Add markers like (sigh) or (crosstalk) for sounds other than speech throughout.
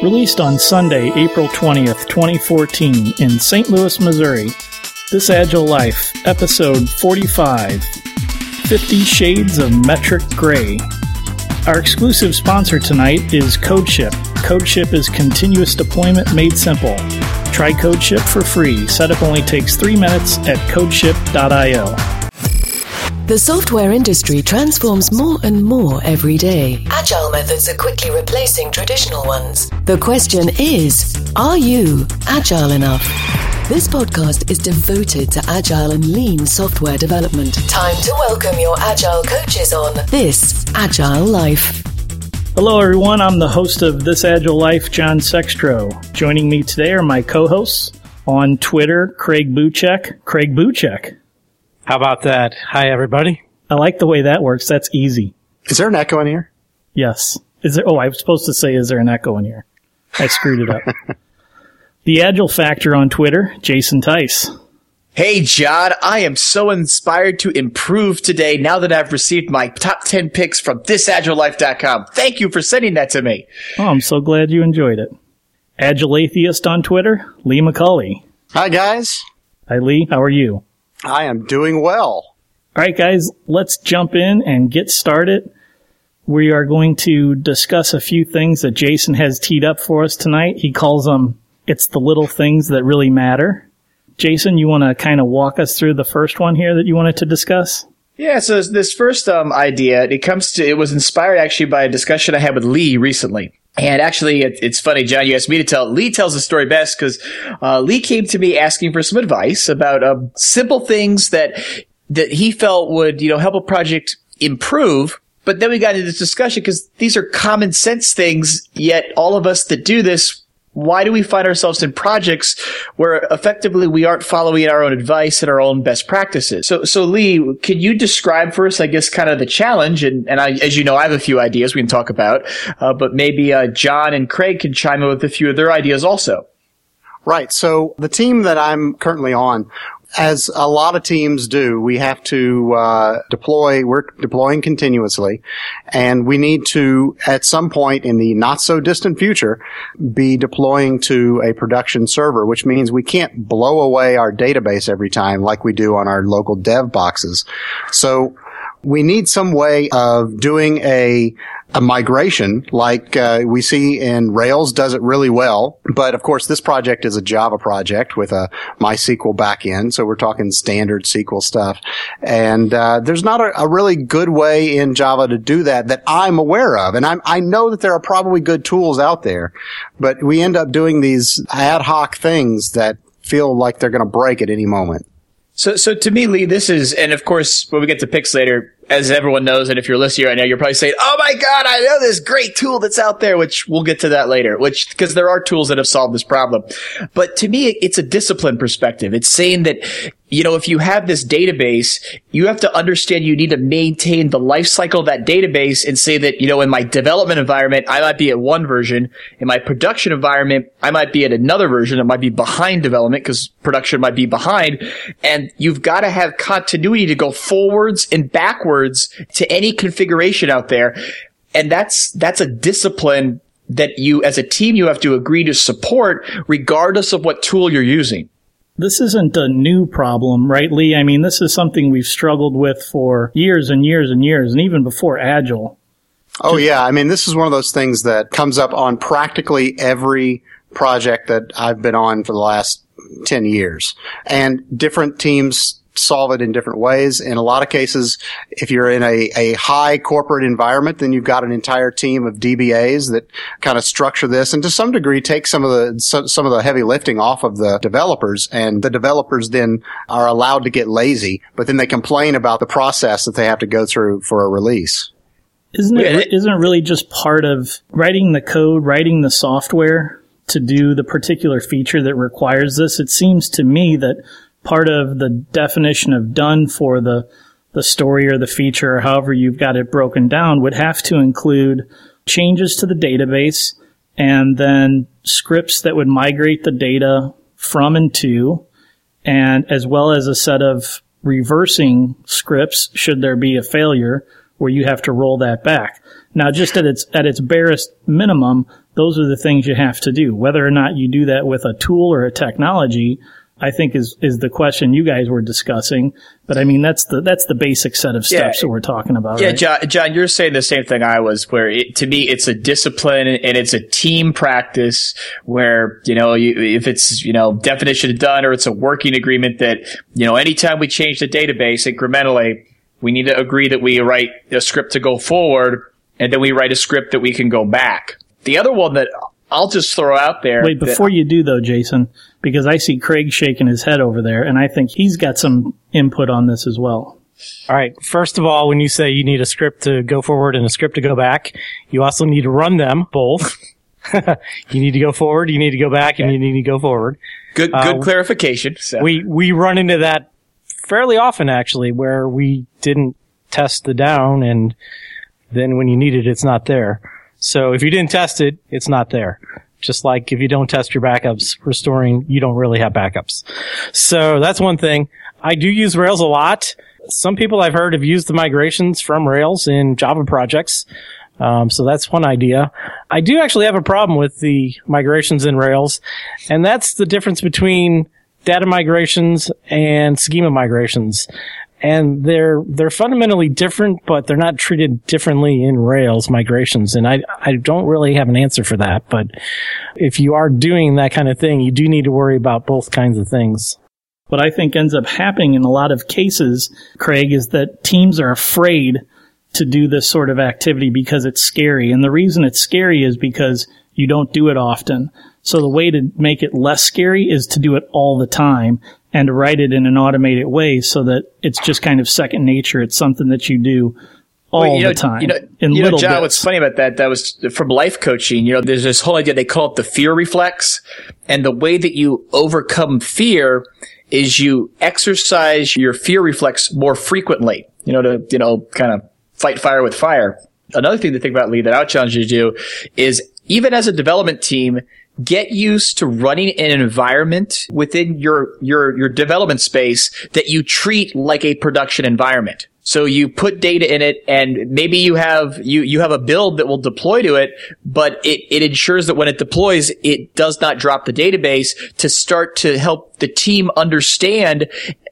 Released on Sunday, April 20th, 2014, in St. Louis, Missouri. This Agile Life, Episode 45 50 Shades of Metric Gray. Our exclusive sponsor tonight is CodeShip. CodeShip is continuous deployment made simple. Try CodeShip for free. Setup only takes three minutes at codeship.io. The software industry transforms more and more every day. Agile methods are quickly replacing traditional ones. The question is Are you agile enough? This podcast is devoted to agile and lean software development. Time to welcome your agile coaches on This Agile Life. Hello, everyone. I'm the host of This Agile Life, John Sextro. Joining me today are my co hosts on Twitter, Craig Buchek. Craig Buchek. How about that? Hi, everybody. I like the way that works. That's easy. Is there an echo in here? Yes. Is there? Oh, I was supposed to say, is there an echo in here? I screwed it up. (laughs) the Agile Factor on Twitter, Jason Tice. Hey, John, I am so inspired to improve today now that I've received my top 10 picks from thisagilelife.com. Thank you for sending that to me. Oh, I'm so glad you enjoyed it. Agile Atheist on Twitter, Lee McCauley. Hi, guys. Hi, Lee. How are you? I am doing well. All right, guys, let's jump in and get started. We are going to discuss a few things that Jason has teed up for us tonight. He calls them, it's the little things that really matter. Jason, you want to kind of walk us through the first one here that you wanted to discuss? Yeah, so this first um, idea, it comes to, it was inspired actually by a discussion I had with Lee recently. And actually, it, it's funny, John. You asked me to tell. Lee tells the story best because uh, Lee came to me asking for some advice about uh, simple things that that he felt would, you know, help a project improve. But then we got into this discussion because these are common sense things. Yet all of us that do this why do we find ourselves in projects where effectively we aren't following our own advice and our own best practices? So, so Lee, can you describe for us, I guess, kind of the challenge? And, and I, as you know, I have a few ideas we can talk about, uh, but maybe uh, John and Craig can chime in with a few of their ideas also. Right. So the team that I'm currently on, as a lot of teams do, we have to uh, deploy. We're deploying continuously, and we need to, at some point in the not so distant future, be deploying to a production server, which means we can't blow away our database every time like we do on our local dev boxes. So we need some way of doing a a migration like uh, we see in Rails does it really well. But of course, this project is a Java project with a MySQL backend, so we're talking standard SQL stuff. And uh, there's not a, a, really good way in Java to do that that I'm aware of. And I'm, I know that there are probably good tools out there, but we end up doing these ad hoc things that feel like they're going to break at any moment. So, so to me, Lee, this is, and of course, when we get to picks later, as everyone knows, and if you're listening right now, you're probably saying, "Oh my God, I know this great tool that's out there." Which we'll get to that later. Which because there are tools that have solved this problem, but to me, it's a discipline perspective. It's saying that you know if you have this database, you have to understand you need to maintain the life cycle of that database, and say that you know in my development environment, I might be at one version. In my production environment, I might be at another version. It might be behind development because production might be behind, and you've got to have continuity to go forwards and backwards to any configuration out there. And that's, that's a discipline that you, as a team, you have to agree to support regardless of what tool you're using. This isn't a new problem, right, Lee? I mean, this is something we've struggled with for years and years and years, and even before Agile. Oh, yeah. I mean, this is one of those things that comes up on practically every project that I've been on for the last 10 years. And different teams solve it in different ways. In a lot of cases, if you're in a, a high corporate environment, then you've got an entire team of DBAs that kind of structure this and to some degree take some of the, some of the heavy lifting off of the developers and the developers then are allowed to get lazy, but then they complain about the process that they have to go through for a release. Isn't it, isn't it really just part of writing the code, writing the software to do the particular feature that requires this? It seems to me that part of the definition of done for the the story or the feature or however you've got it broken down would have to include changes to the database and then scripts that would migrate the data from and to and as well as a set of reversing scripts should there be a failure where you have to roll that back. Now just at its at its barest minimum, those are the things you have to do. Whether or not you do that with a tool or a technology, I think is is the question you guys were discussing. But I mean, that's the that's the basic set of steps Yeah. that we're talking about. Yeah, right? John, John, you're saying the same thing I was. Where it, to me, it's a discipline and it's a team practice. Where you know, you, if it's you know definition of done or it's a working agreement that you know, anytime we change the database incrementally, we need to agree that we write a script to go forward, and then we write a script that we can go back. The other one that I'll just throw out there. Wait, that- before you do though, Jason, because I see Craig shaking his head over there, and I think he's got some input on this as well. All right. First of all, when you say you need a script to go forward and a script to go back, you also need to run them both. (laughs) you need to go forward, you need to go back, and you need to go forward. good, good um, clarification. So. We we run into that fairly often actually, where we didn't test the down, and then when you need it, it's not there. So if you didn't test it, it's not there. Just like if you don't test your backups restoring, you don't really have backups. So that's one thing. I do use Rails a lot. Some people I've heard have used the migrations from Rails in Java projects. Um, so that's one idea. I do actually have a problem with the migrations in Rails, and that's the difference between data migrations and schema migrations. And they're they're fundamentally different, but they're not treated differently in Rails migrations. And I I don't really have an answer for that. But if you are doing that kind of thing, you do need to worry about both kinds of things. What I think ends up happening in a lot of cases, Craig, is that teams are afraid to do this sort of activity because it's scary. And the reason it's scary is because you don't do it often. So the way to make it less scary is to do it all the time and to write it in an automated way so that it's just kind of second nature. It's something that you do all Well, you know, the time You know, in you know, little John, bits. what's funny about that, that was from life coaching. You know, there's this whole idea, they call it the fear reflex. And the way that you overcome fear is you exercise your fear reflex more frequently, you know, to, you know, kind of fight fire with fire. Another thing to think about, Lee, that I would challenge you to do is even as a development team, get used to running an environment within your, your, your development space that you treat like a production environment. So you put data in it and maybe you have, you, you have a build that will deploy to it, but it, it ensures that when it deploys, it does not drop the database to start to help the team understand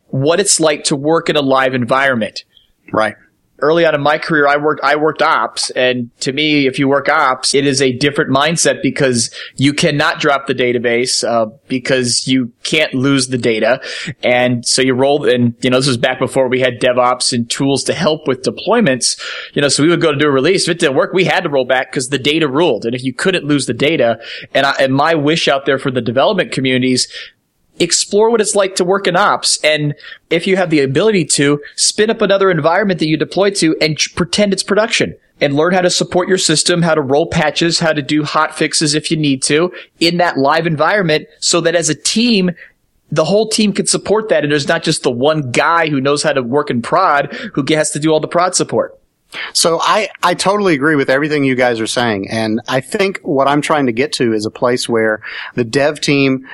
what it's like to work in a live environment Right. Early on in my career, I worked, I worked ops. And to me, if you work ops, it is a different mindset because you cannot drop the database, uh, because you can't lose the data. And so you roll, and, you know, this was back before we had DevOps and tools to help with deployments. You know, so we would go to do a release. If it didn't work, we had to roll back because the data ruled. And if you couldn't lose the data, and I, and my wish out there for the development communities, explore what it's like to work in ops. And if you have the ability to, spin up another environment that you deploy to and ch- pretend it's production. And learn how to support your system, how to roll patches, how to do hot fixes if you need to in that live environment so that as a team, the whole team can support that. And there's not just the one guy who knows how to work in prod who has to do all the prod support. So I, I totally agree with everything you guys are saying. And I think what I'm trying to get to is a place where the dev team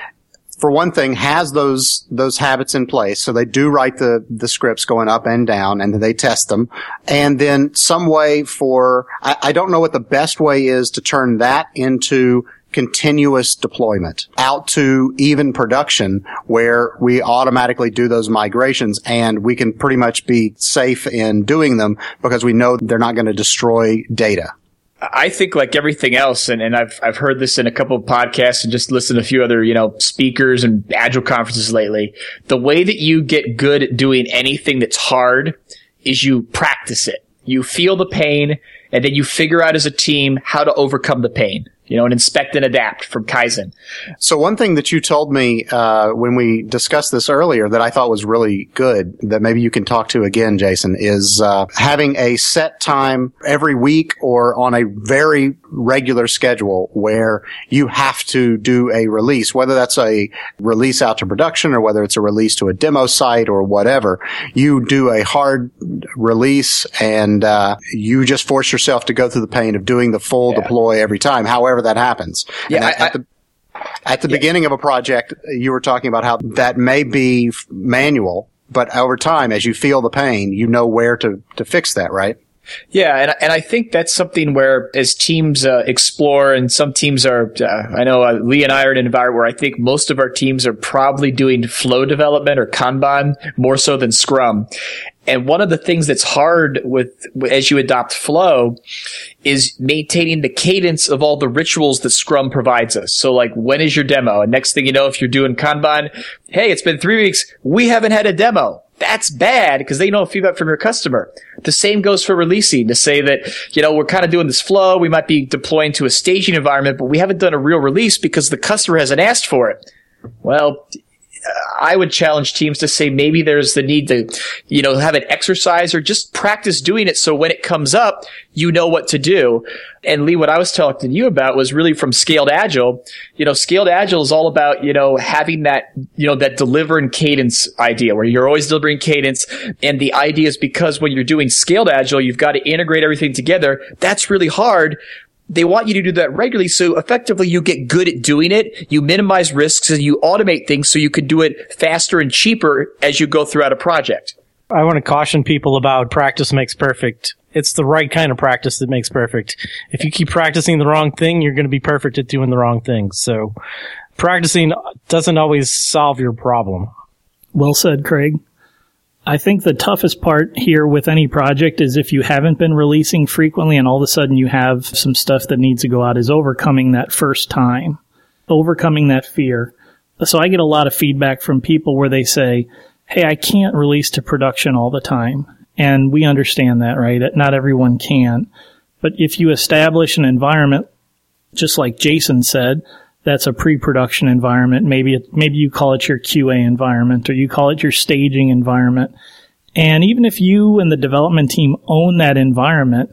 for one thing, has those those habits in place. So they do write the the scripts going up and down, and then they test them. And then some way for I, I don't know what the best way is to turn that into continuous deployment out to even production where we automatically do those migrations and we can pretty much be safe in doing them because we know they're not going to destroy data. I think like everything else, and, and I've I've heard this in a couple of podcasts and just listened to a few other, you know, speakers and agile conferences lately. The way that you get good at doing anything that's hard is you practice it. You feel the pain and then you figure out as a team how to overcome the pain. You know, and inspect and adapt from Kaizen. So one thing that you told me uh, when we discussed this earlier that I thought was really good that maybe you can talk to again, Jason, is uh, having a set time every week or on a very regular schedule where you have to do a release, whether that's a release out to production or whether it's a release to a demo site or whatever. You do a hard release and uh, you just force yourself to go through the pain of doing the full deploy every time, however that happens. Yeah, And at, I- at the at the beginning of a project, you were talking about how that may be manual, but over time, as you feel the pain, you know where to, to fix that, right? Yeah, and and I think that's something where as teams uh, explore, and some teams are. Uh, I know uh, Lee and I are in an environment where I think most of our teams are probably doing flow development or Kanban more so than Scrum. And one of the things that's hard with as you adopt flow is maintaining the cadence of all the rituals that Scrum provides us. So like, when is your demo? And next thing you know, if you're doing Kanban, hey, it's been three weeks. We haven't had a demo that's bad because they know feedback from your customer. The same goes for releasing to say that, you know, we're kind of doing this flow. We might be deploying to a staging environment, but we haven't done a real release because the customer hasn't asked for it. Well, I would challenge teams to say maybe there's the need to, you know, have an exercise or just practice doing it so when it comes up, you know what to do. And Lee, what I was talking to you about was really from scaled agile. You know, scaled agile is all about, you know, having that, you know, that deliver and cadence idea where you're always delivering cadence. And the idea is because when you're doing scaled agile, you've got to integrate everything together. That's really hard they want you to do that regularly. So effectively you get good at doing it. You minimize risks and you automate things so you can do it faster and cheaper as you go throughout a project. I want to caution people about practice makes perfect. It's the right kind of practice that makes perfect. If you keep practicing the wrong thing, you're going to be perfect at doing the wrong thing. So practicing doesn't always solve your problem. Well said, Craig. I think the toughest part here with any project is if you haven't been releasing frequently and all of a sudden you have some stuff that needs to go out is overcoming that first time, overcoming that fear. So I get a lot of feedback from people where they say, Hey, I can't release to production all the time. And we understand that, right? Not everyone can. But if you establish an environment, just like Jason said, that's a pre-production environment. Maybe it, maybe you call it your QA environment or you call it your staging environment. And even if you and the development team own that environment,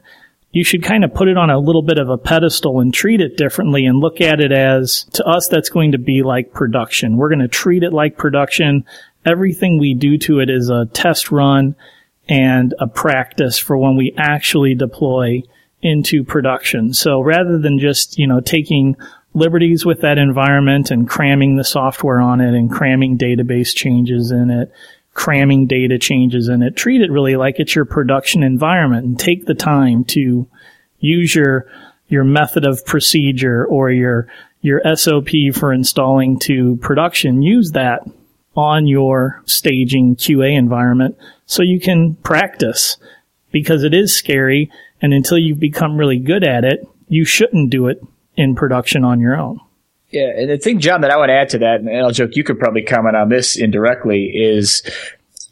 you should kind of put it on a little bit of a pedestal and treat it differently and look at it as to us that's going to be like production. We're going to treat it like production. Everything we do to it is a test run and a practice for when we actually deploy into production. So rather than just, you know, taking liberties with that environment and cramming the software on it and cramming database changes in it, cramming data changes in it. Treat it really like it's your production environment and take the time to use your, your method of procedure or your, your SOP for installing to production. Use that on your staging QA environment so you can practice because it is scary. And until you've become really good at it, you shouldn't do it in production on your own. Yeah, and the thing, John, that I would add to that, and I'll joke, you could probably comment on this indirectly, is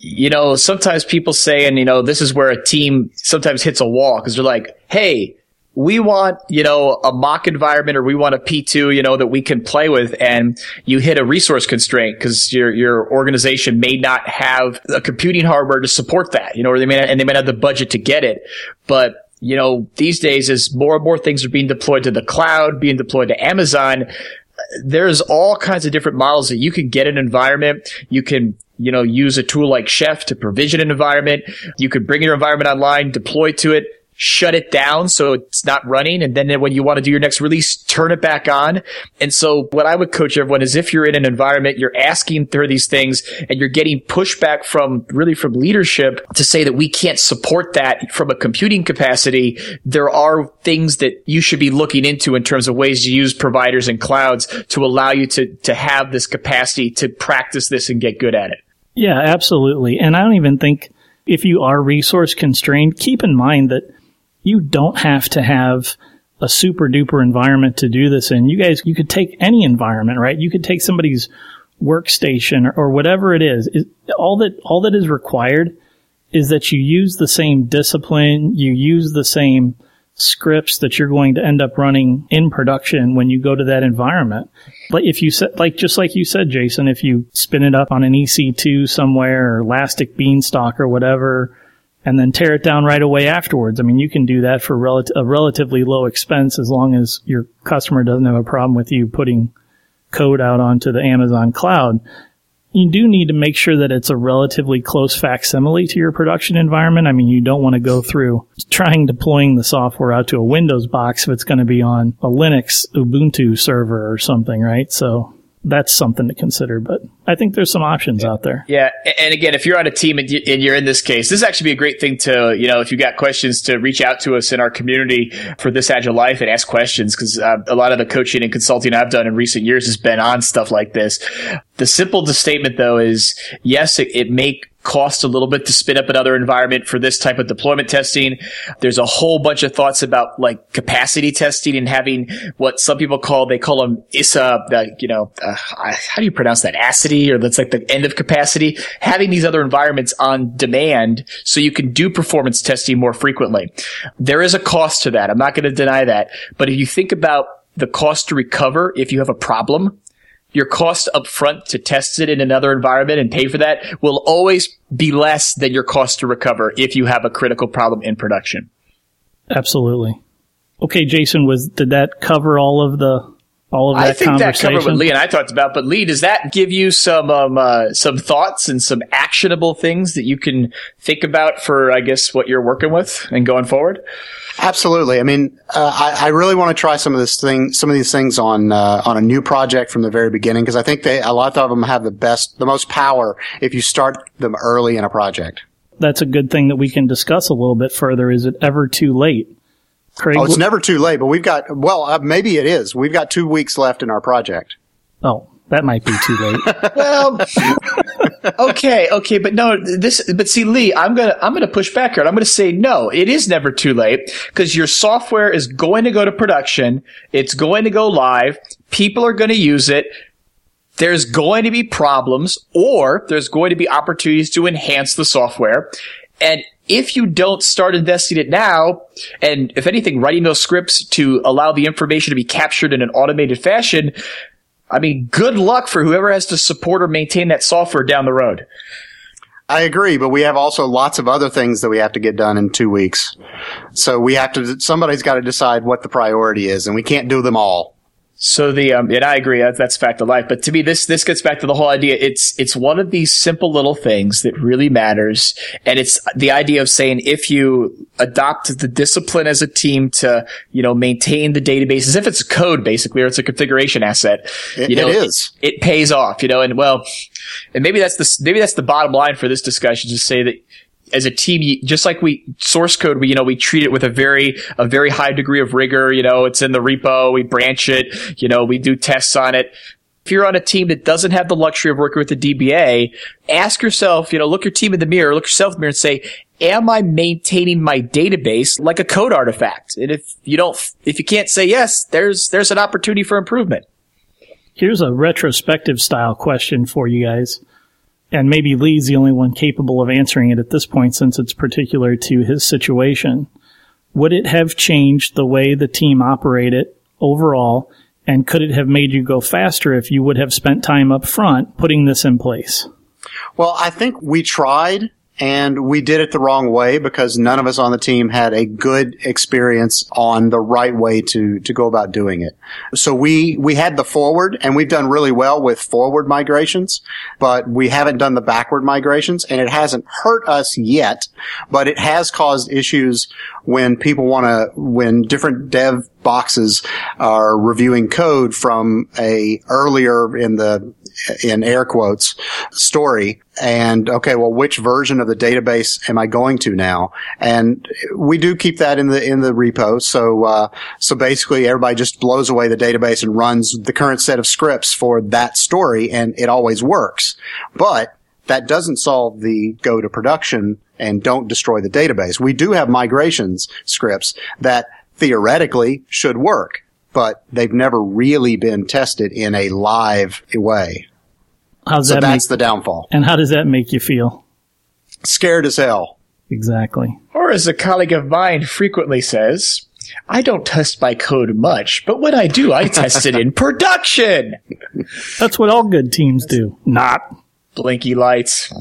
you know, sometimes people say, and you know, this is where a team sometimes hits a wall because they're like, hey, we want, you know, a mock environment or we want a P2, you know, that we can play with. And you hit a resource constraint because your, your organization may not have a computing hardware to support that, you know, or they may not, and they may not have the budget to get it. But you know, these days as more and more things are being deployed to the cloud, being deployed to Amazon, there's all kinds of different models that you can get an environment. You can you know, use a tool like Chef to provision an environment. You could bring your environment online, deploy to it, shut it down so it's not running. And then when you want to do your next release, turn it back on. And so what I would coach everyone is if you're in an environment, you're asking for these things and you're getting pushback from really from leadership to say that we can't support that from a computing capacity. There are things that you should be looking into in terms of ways to use providers and clouds to allow you to, to have this capacity to practice this and get good at it. Yeah, absolutely. And I don't even think if you are resource constrained, keep in mind that you don't have to have a super duper environment to do this in. You guys, you could take any environment, right? You could take somebody's workstation or, or whatever it is. It, all that, all that is required is that you use the same discipline, you use the same scripts that you're going to end up running in production when you go to that environment. But if you said, like, just like you said, Jason, if you spin it up on an EC2 somewhere or Elastic Beanstalk or whatever, and then tear it down right away afterwards. I mean, you can do that for rel- a relatively low expense as long as your customer doesn't have a problem with you putting code out onto the Amazon cloud. You do need to make sure that it's a relatively close facsimile to your production environment. I mean, you don't want to go through trying deploying the software out to a Windows box if it's going to be on a Linux Ubuntu server or something, right? So that's something to consider. But I think there's some options out there. Yeah, and again, if you're on a team and you're in this case, this is actually be a great thing to you know if you got questions to reach out to us in our community for this agile life and ask questions because uh, a lot of the coaching and consulting I've done in recent years has been on stuff like this. The simple statement though is yes, it, it cost a little bit to spin up another environment for this type of deployment testing. There's a whole bunch of thoughts about like capacity testing and having what some people call, they call them ISA, the, you know, uh, how do you pronounce that? Acity or that's like the end of capacity. Having these other environments on demand so you can do performance testing more frequently. There is a cost to that. I'm not going to deny that. But if you think about the cost to recover if you have a problem, your cost up front to test it in another environment and pay for that will always be less than your cost to recover if you have a critical problem in production. Absolutely. Okay, Jason, was did that cover all of the all of that I think that covered what Lee and I talked about. But Lee, does that give you some um, uh, some thoughts and some actionable things that you can think about for, I guess, what you're working with and going forward? Absolutely. I mean, uh, I, I, really want to try some of this thing, some of these things on uh, on a new project from the very beginning because I think they a lot of them have the best, the most power if you start them early in a project. That's a good thing that we can discuss a little bit further. Is it ever too late? Craig, oh, it's never too late, but we've got well, uh, maybe it is. We've got two weeks left in our project. Oh, that might be too late. (laughs) well, okay, okay, but no, this, but see, Lee, I'm gonna, I'm gonna push back here. I'm gonna say no. It is never too late because your software is going to go to production. It's going to go live. People are going to use it. There's going to be problems, or there's going to be opportunities to enhance the software. And if you don't start investing it now, and if anything, writing those scripts to allow the information to be captured in an automated fashion, I mean, good luck for whoever has to support or maintain that software down the road. I agree, but we have also lots of other things that we have to get done in two weeks. So we have to, somebody's got to decide what the priority is, and we can't do them all. So the um, and I agree that's, fact of life. But to me, this this gets back to the whole idea. It's it's one of these simple little things that really matters, and it's the idea of saying if you adopt the discipline as a team to you know maintain the database as if it's code basically or it's a configuration asset. It, you know, it is. It, it pays off. You know, and well, and maybe that's the maybe that's the bottom line for this discussion. To say that as a team, just like we source code, we, you know, we treat it with a very, a very high degree of rigor. You know, it's in the repo. We branch it. You know, we do tests on it. If you're on a team that doesn't have the luxury of working with the DBA, ask yourself, you know, look your team in the mirror, look yourself in the mirror and say, am I maintaining my database like a code artifact? And if you don't, if you can't say yes, there's, there's an opportunity for improvement. Here's a retrospective style question for you guys and maybe Lee's the only one capable of answering it at this point since it's particular to his situation. Would it have changed the way the team operated overall? And could it have made you go faster if you would have spent time up front putting this in place? Well, I think we tried and we did it the wrong way because none of us on the team had a good experience on the right way to to go about doing it. So we we had the forward and we've done really well with forward migrations, but we haven't done the backward migrations and it hasn't hurt us yet, but it has caused issues when people want to when different dev boxes are reviewing code from a earlier in the in air quotes story and okay well which version of the database am i going to now? And we do keep that in the in the repo so uh, so basically everybody just blows away the database and runs the current set of scripts for that story and it always works. But that doesn't solve the go to production and don't destroy the database we do have migrations scripts that theoretically should work but they've never really been tested in a live way. How's so that that's make, the downfall. And how does that make you feel? Scared as hell. Exactly. Or as a colleague of mine frequently says, I don't test my code much, but when I do, I test it in (laughs) production. That's what all good teams do. Not. Blinky lights.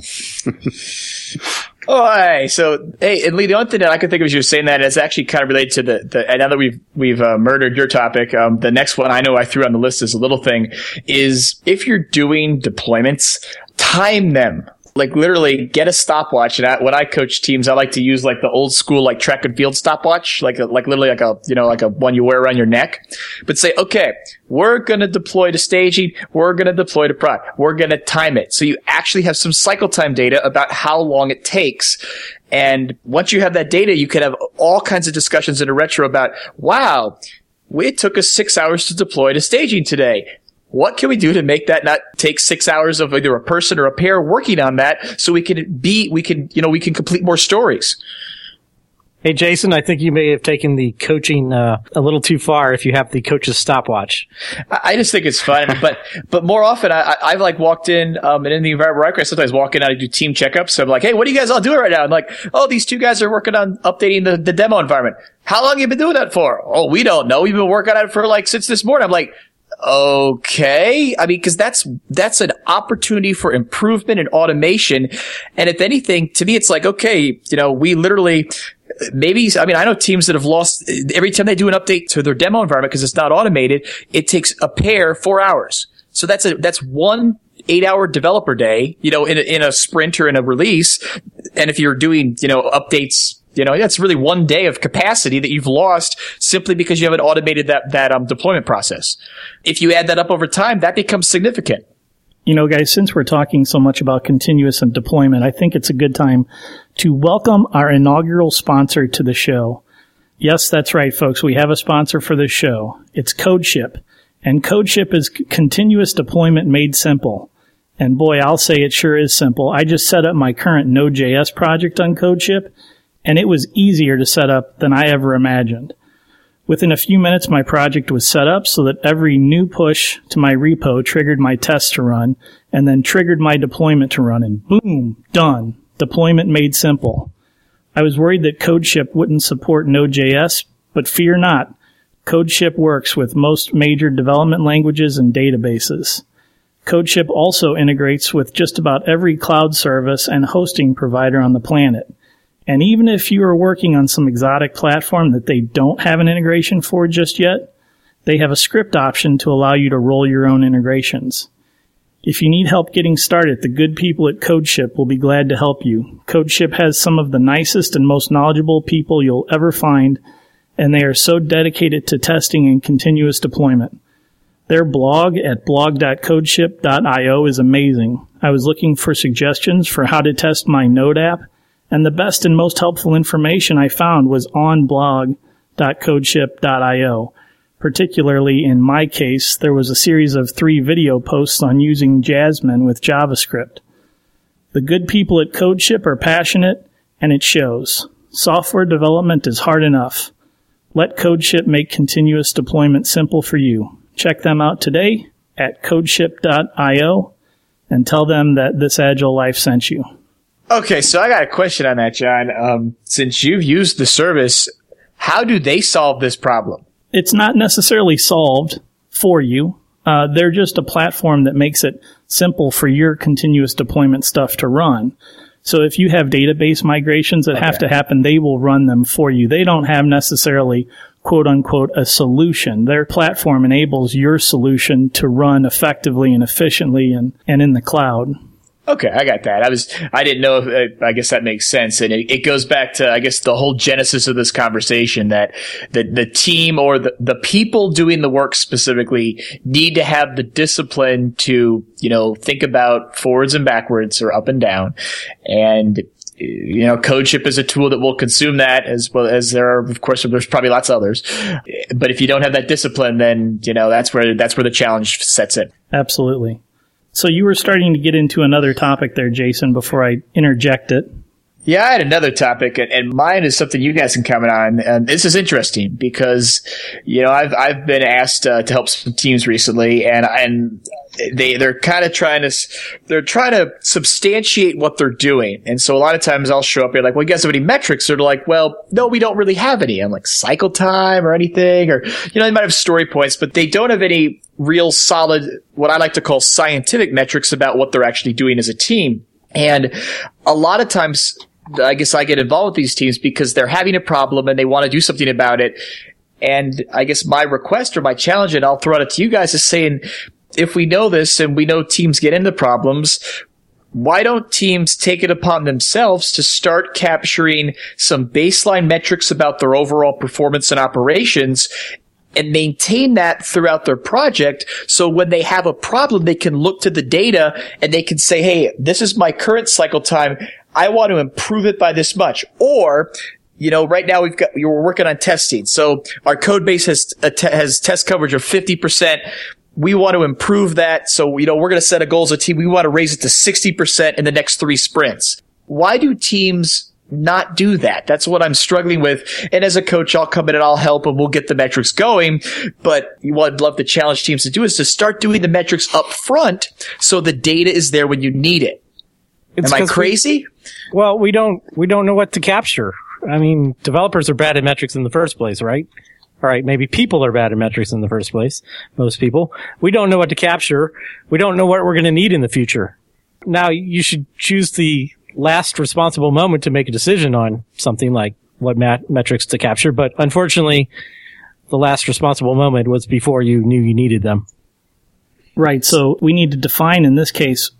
(laughs) Oh, hey, so hey, and Lee, the only thing that I could think of as you were saying that is actually kind of related to the, the and now that we've we've uh, murdered your topic, um, the next one I know I threw on the list is a little thing is if you're doing deployments, time them like literally get a stopwatch. And I, when I coach teams, I like to use like the old school like track and field stopwatch, like a, like literally like a you know like a one you wear around your neck. But say, okay, we're gonna deploy to staging, we're gonna deploy to prod, we're gonna time it. So you actually have some cycle time data about how long it takes. And once you have that data, you can have all kinds of discussions in a retro about, wow, it took us six hours to deploy to staging today what can we do to make that not take six hours of either a person or a pair working on that so we can be, we can, you know, we can complete more stories. Hey, Jason, I think you may have taken the coaching uh, a little too far if you have the coach's stopwatch. I just think it's fun, (laughs) but but more often I, I've like walked in um, and in the environment where I sometimes walk in and I do team checkups. So I'm like, hey, what are you guys all doing right now? I'm like, oh, these two guys are working on updating the, the demo environment. How long have you been doing that for? Oh, we don't know. We've been working on it for like since this morning. I'm like, okay. I mean, cause that's, that's an opportunity for improvement and automation. And if anything, to me, it's like, okay, you know, we literally, maybe, I mean, I know teams that have lost every time they do an update to their demo environment because it's not automated, it takes a pair four hours. So that's a, that's one eight hour developer day, you know, in a, in a sprint or in a release. And if you're doing, you know, updates you know, that's really one day of capacity that you've lost simply because you haven't automated that, that um, deployment process. If you add that up over time, that becomes significant. You know, guys, since we're talking so much about continuous and deployment, I think it's a good time to welcome our inaugural sponsor to the show. Yes, that's right, folks. We have a sponsor for this show. It's CodeShip. And CodeShip is continuous deployment made simple. And boy, I'll say it sure is simple. I just set up my current Node.js project on CodeShip and it was easier to set up than I ever imagined. Within a few minutes, my project was set up so that every new push to my repo triggered my test to run and then triggered my deployment to run and boom, done. Deployment made simple. I was worried that CodeShip wouldn't support Node.js, but fear not. CodeShip works with most major development languages and databases. CodeShip also integrates with just about every cloud service and hosting provider on the planet. And even if you are working on some exotic platform that they don't have an integration for just yet, they have a script option to allow you to roll your own integrations. If you need help getting started, the good people at CodeShip will be glad to help you. CodeShip has some of the nicest and most knowledgeable people you'll ever find, and they are so dedicated to testing and continuous deployment. Their blog at blog.codeship.io is amazing. I was looking for suggestions for how to test my Node app, and the best and most helpful information I found was on blog.codeship.io. Particularly in my case, there was a series of three video posts on using Jasmine with JavaScript. The good people at CodeShip are passionate, and it shows. Software development is hard enough. Let CodeShip make continuous deployment simple for you. Check them out today at codeship.io and tell them that this Agile Life sent you. Okay, so I got a question on that, John. Um, since you've used the service, how do they solve this problem? It's not necessarily solved for you. Uh, they're just a platform that makes it simple for your continuous deployment stuff to run. So if you have database migrations that okay. have to happen, they will run them for you. They don't have necessarily quote unquote a solution. Their platform enables your solution to run effectively and efficiently and, and in the cloud. Okay, I got that. I was, I didn't know. If, uh, I guess that makes sense, and it, it, goes back to, I guess, the whole genesis of this conversation that the the team or the the people doing the work specifically need to have the discipline to, you know, think about forwards and backwards or up and down, and you know, CodeShip is a tool that will consume that as well as there are, of course, there's probably lots of others. But if you don't have that discipline, then, you know, that's where, that's where the challenge sets in. Absolutely. So you were starting to get into another topic there, Jason, before I interject it. Yeah, I had another topic, and mine is something you guys can comment on. And this is interesting because, you know, I've I've been asked uh, to help some teams recently, and and they they're kind of trying to they're trying to substantiate what they're doing. And so a lot of times I'll show up here like, well, you guys have any metrics? They're like, well, no, we don't really have any. I'm like cycle time or anything, or you know, they might have story points, but they don't have any real solid, what I like to call scientific metrics about what they're actually doing as a team. And a lot of times, I guess I get involved with these teams because they're having a problem and they want to do something about it. And I guess my request or my challenge, and I'll throw it to you guys, is saying, if we know this and we know teams get into problems, why don't teams take it upon themselves to start capturing some baseline metrics about their overall performance and operations and maintain that throughout their project. So when they have a problem, they can look to the data and they can say, Hey, this is my current cycle time. I want to improve it by this much. Or, you know, right now we've got, we're working on testing. So our code base has, uh, has test coverage of 50% we want to improve that. So, you know, we're going to set a goal as a team. We want to raise it to 60% in the next three sprints. Why do teams not do that? That's what I'm struggling with. And as a coach, I'll come in and I'll help and we'll get the metrics going. But what I'd love to challenge teams to do is to start doing the metrics up front so the data is there when you need it. It's Am I crazy? We, well, we don't, we don't know what to capture. I mean, developers are bad at metrics in the first place, right? All right, maybe people are bad at metrics in the first place. Most people. We don't know what to capture. We don't know what we're going to need in the future. Now you should choose the last responsible moment to make a decision on something like what mat- metrics to capture. But unfortunately, the last responsible moment was before you knew you needed them. Right. So we need to define in this case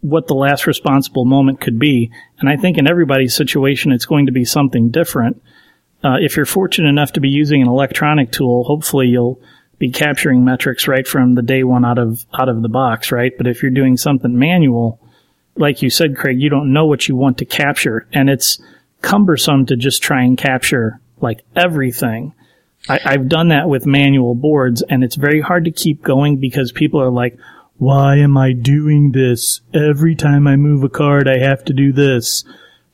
what the last responsible moment could be. And I think in everybody's situation, it's going to be something different. Uh, if you're fortunate enough to be using an electronic tool, hopefully you'll be capturing metrics right from the day one out of out of the box, right? But if you're doing something manual, like you said, Craig, you don't know what you want to capture, and it's cumbersome to just try and capture like everything. I, I've done that with manual boards, and it's very hard to keep going because people are like, "Why am I doing this? Every time I move a card, I have to do this."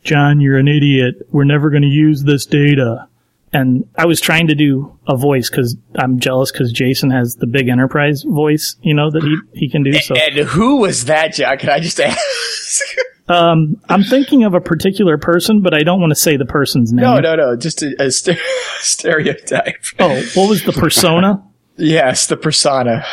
John, you're an idiot. We're never going to use this data. And I was trying to do a voice because I'm jealous because Jason has the big enterprise voice, you know, that he, he can do. (laughs) So. And who was that, John? Can I just ask? (laughs) um, I'm thinking of a particular person, but I don't want to say the person's name. No, no, no. Just a, a st- (laughs) stereotype. Oh, what was the persona? Yes, the persona.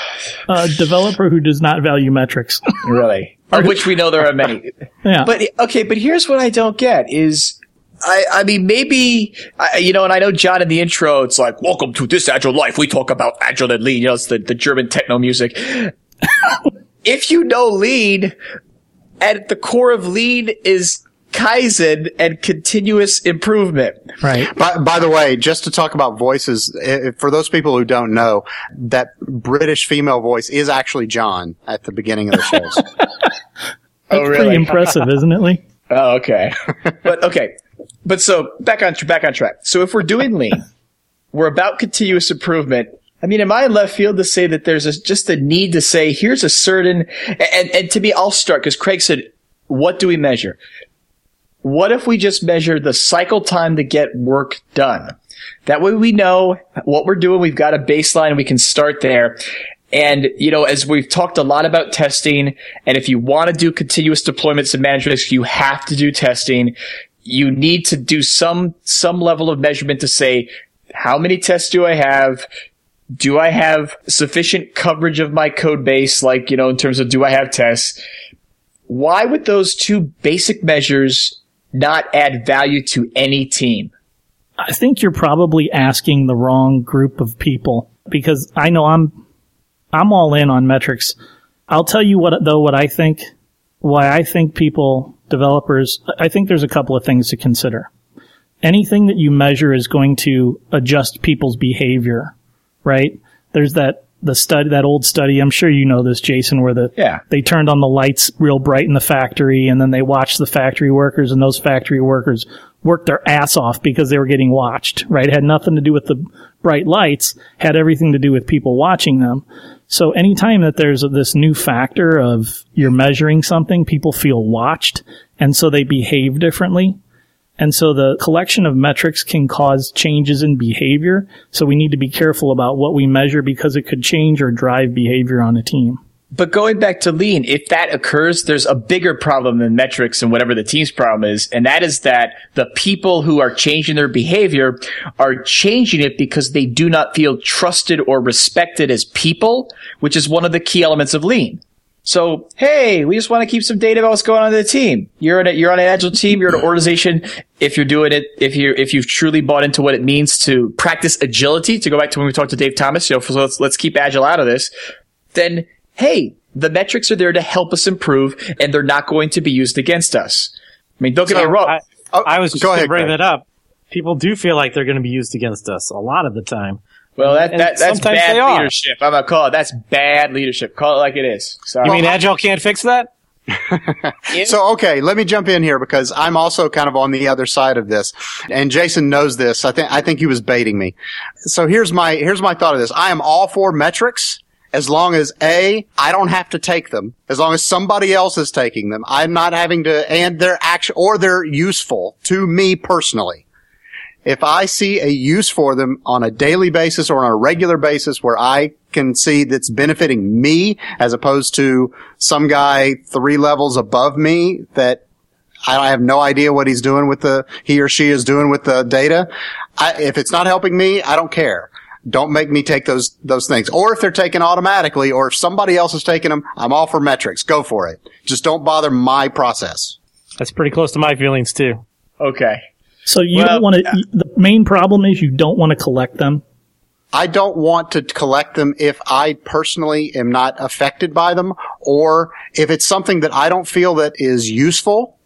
A developer who does not value metrics. (laughs) really? of which we know there are many. yeah. But okay, but here's what I don't get is I, I mean, maybe, I, you know, and I know John in the intro, it's like, welcome to this agile life. We talk about agile and lean. You know, it's the, the German techno music. (laughs) if you know lean, at the core of lean is Kaizen and continuous improvement. Right. By, by the way, just to talk about voices, eh, eh, for those people who don't know, that British female voice is actually John at the beginning of the shows. (laughs) oh, really? Pretty impressive, isn't it, Lee? (laughs) Oh, okay. but okay. But so back on back on track. So if we're doing lean, we're about continuous improvement. I mean, am I in left field to say that there's a, just a need to say here's a certain and and to me, I'll start because Craig said, what do we measure? What if we just measure the cycle time to get work done? That way we know what we're doing. We've got a baseline. We can start there. And, you know, as we've talked a lot about testing, and if you want to do continuous deployments and management, you have to do testing. You need to do some, some level of measurement to say, how many tests do I have? Do I have sufficient coverage of my code base? Like, you know, in terms of do I have tests? Why would those two basic measures not add value to any team? I think you're probably asking the wrong group of people because I know I'm I'm all in on metrics. I'll tell you what though what I think why I think people developers I think there's a couple of things to consider. Anything that you measure is going to adjust people's behavior, right? There's that the study, that old study. I'm sure you know this, Jason, where the yeah. they turned on the lights real bright in the factory, and then they watched the factory workers, and those factory workers worked their ass off because they were getting watched. Right, it had nothing to do with the bright lights, had everything to do with people watching them. So anytime that there's this new factor of you're measuring something, people feel watched, and so they behave differently. And so the collection of metrics can cause changes in behavior. So we need to be careful about what we measure because it could change or drive behavior on a team. But going back to lean, if that occurs, there's a bigger problem than metrics and whatever the team's problem is. And that is that the people who are changing their behavior are changing it because they do not feel trusted or respected as people, which is one of the key elements of lean. So, hey, we just want to keep some data about what's going on in the team. You're in a, you're on an agile team. You're an organization. If you're doing it, if you if you've truly bought into what it means to practice agility, to go back to when we talked to Dave Thomas, you know, so let's let's keep agile out of this. Then, hey, the metrics are there to help us improve and they're not going to be used against us. I mean, don't get So, me wrong. I, Oh, I was just go going to ahead, bring that up. People do feel like they're going to be used against us a lot of the time. Well, that, that, that's sometimes bad they are. leadership. I'm going to call it. That's bad leadership. Call it like it is. Sorry. You mean Agile can't fix that? (laughs) So, okay, let me jump in here because I'm also kind of on the other side of this. And Jason knows this. I think, I think he was baiting me. So here's my, here's my thought of this. I am all for metrics as long as A, I don't have to take them. As long as somebody else is taking them. I'm not having to, and they're actually, or they're useful to me personally. If I see a use for them on a daily basis or on a regular basis where I can see that's benefiting me as opposed to some guy three levels above me that I have no idea what he's doing with the, he or she is doing with the data. I, if it's not helping me, I don't care. Don't make me take those, those things. Or if they're taken automatically or if somebody else is taking them, I'm all for metrics. Go for it. Just don't bother my process. That's pretty close to my feelings too. okay. So you Well, don't want to. The main problem is you don't want to collect them. I don't want to collect them if I personally am not affected by them or if it's something that I don't feel that is useful,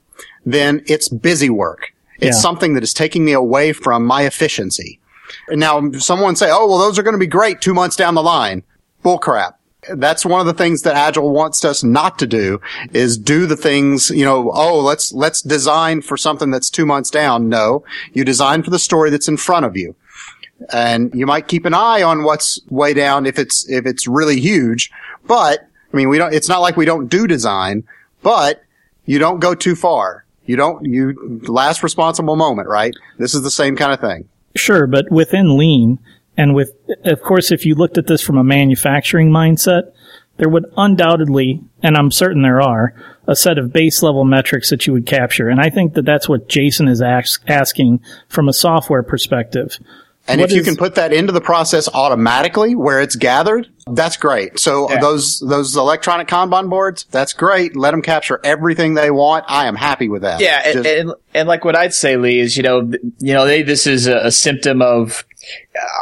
then it's busy work. It's Yeah. something that is taking me away from my efficiency. And now someone say, oh, well, those are going to be great two months down the line. Bullcrap. That's one of the things that Agile wants us not to do is do the things, you know, oh, let's, let's design for something that's two months down. No, you design for the story that's in front of you and you might keep an eye on what's way down if it's if it's really huge. But I mean, we don't. It's not like we don't do design, but you don't go too far. You don't. You last responsible moment, right? This is the same kind of thing. Sure, but within lean and with, of course, if you looked at this from a manufacturing mindset, there would undoubtedly, and I'm certain there are, a set of base level metrics that you would capture. And I think that that's what Jason is ask, asking from a software perspective. And What if you is- can put that into the process automatically where it's gathered, that's great. So Yeah. those those electronic Kanban boards, that's great. Let them capture everything they want. I am happy with that. Yeah, and, Just- and and like what I'd say, Lee, is you know, you know, they, this is a, a symptom of.